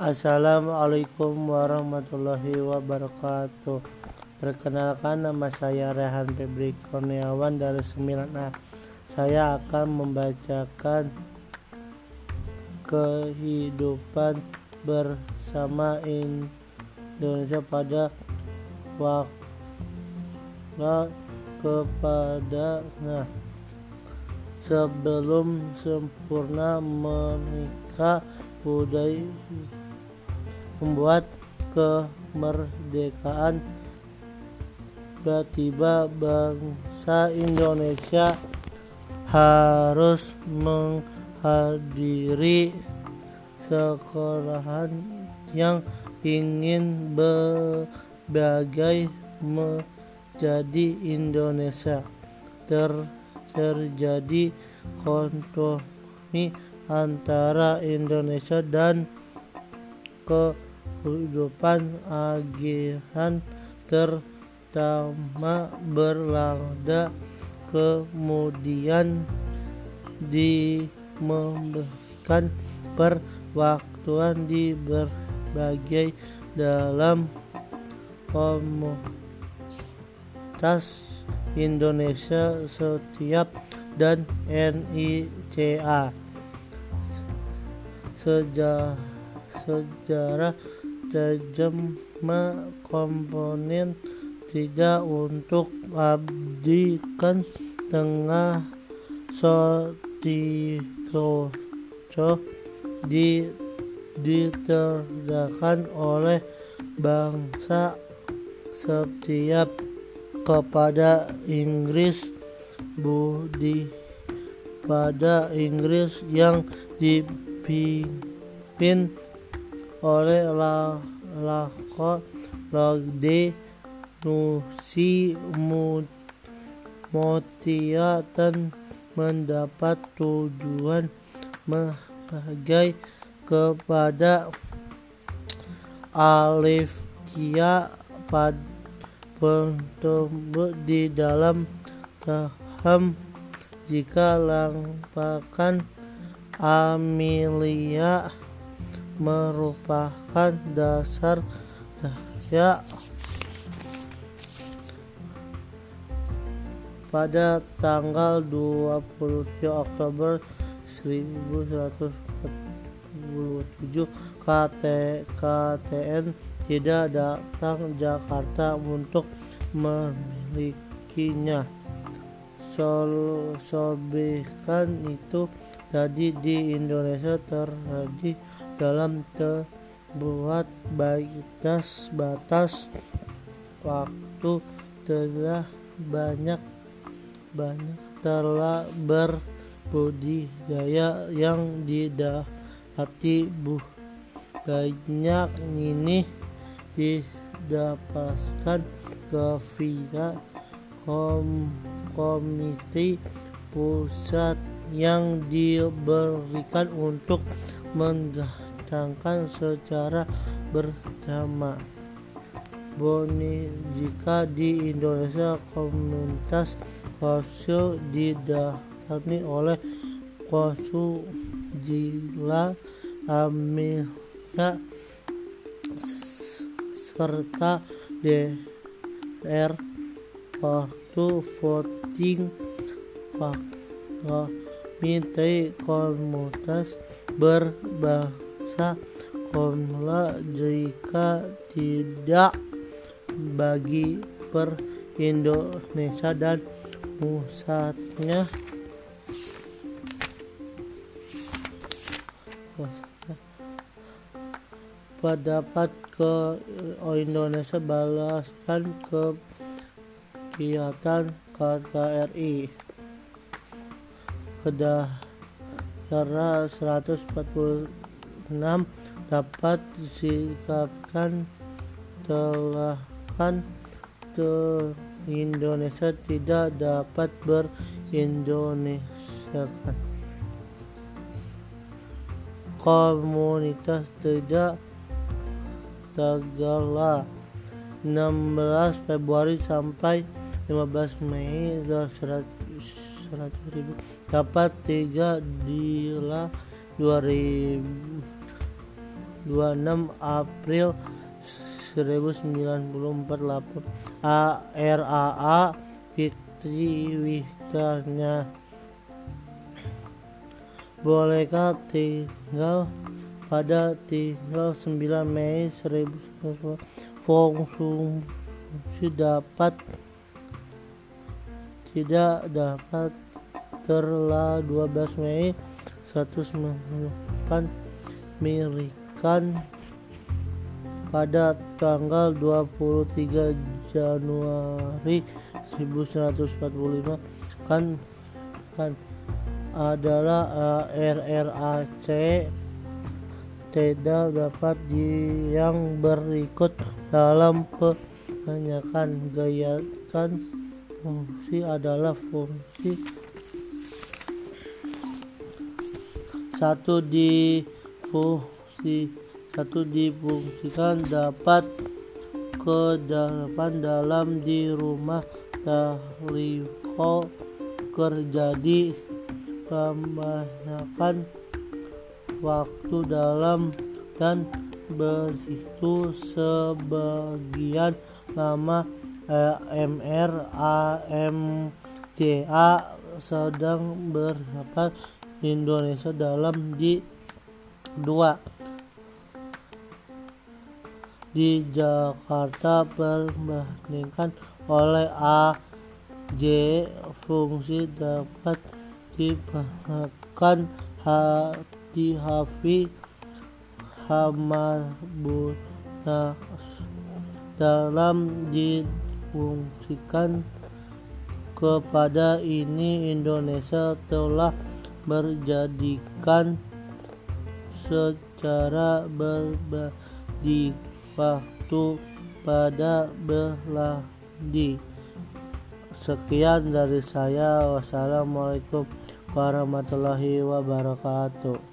Assalamualaikum warahmatullahi wabarakatuh. Perkenalkan nama saya Rehan Febri Kurniawan dari 9A. Saya akan membacakan kehidupan bersama Indonesia pada waktu kepada nah sebelum sempurna menikah budaya membuat kemerdekaan. Tiba-tiba bangsa Indonesia harus menghadiri sekolahan yang ingin berbagai menjadi Indonesia. Ter terjadi kompromi antara Indonesia dan kehidupan agihan ter pertama berlada kemudian memberikan perwaktuan di berbagai dalam komunitas Indonesia setiap dan NICA sejarah sejarah terjemah komponen tidak untuk abdikan tengah sotikoco di diterdakan oleh bangsa setiap kepada Inggris budi. Pada Inggris yang dipimpin oleh Lako Lode Nusi Motiatan mendapat tujuan menghargai kepada Alif Kia pada bertemu di dalam taham. Jika lampakan Amelia merupakan dasar daya pada tanggal 23 Oktober 1147 KT, KTN tidak datang Jakarta untuk memilikinya. Sol, sobekan itu tadi di Indonesia terjadi dalam terbuat batas batas waktu telah banyak banyak telah berbudidaya yang didapati bu. Banyak ini didapatkan ke via kom, komite pusat yang diberikan untuk mendatangkan secara bersama Boni jika di Indonesia komunitas Kosyo didatangi oleh Kosu Jila Amerika serta DR waktu voting minta komunitas berbangsa komla jika tidak bagi per Indonesia dan pusatnya. Pendapat ke Indonesia balaskan ke kegiatan KKRI Kedahara 146 dapat disikapkan telah kan Indonesia tidak dapat berindonesiakan. Komunitas tidak Tagala. 16 Februari sampai 15 Mei 100 ribu. Dapat tiga dila 2000 26 April 1994 A RAA Fitri Wihtanya Bolehkah tinggal pada tinggal 9 Mei 1990 fungsi dapat tidak dapat terlah 12 Mei 198 Mirikan pada tanggal 23 Januari 1945 kan kan adalah RRAC tidak dapat di yang berikut dalam penanyakan gayakan fungsi adalah fungsi satu di fungsi satu difungsikan dapat ke depan dalam di rumah Tariko terjadi kebanyakan waktu dalam dan begitu sebagian lama MR AMCA sedang berapa Indonesia dalam di dua. Di Jakarta perbandingkan oleh A J fungsi dapat dibahkan hati hafi Hamabuna dalam difungsikan kepada ini Indonesia telah berjadikan secara berbagi waktu pada beladi sekian dari saya. Wassalamualaikum warahmatullahi wabarakatuh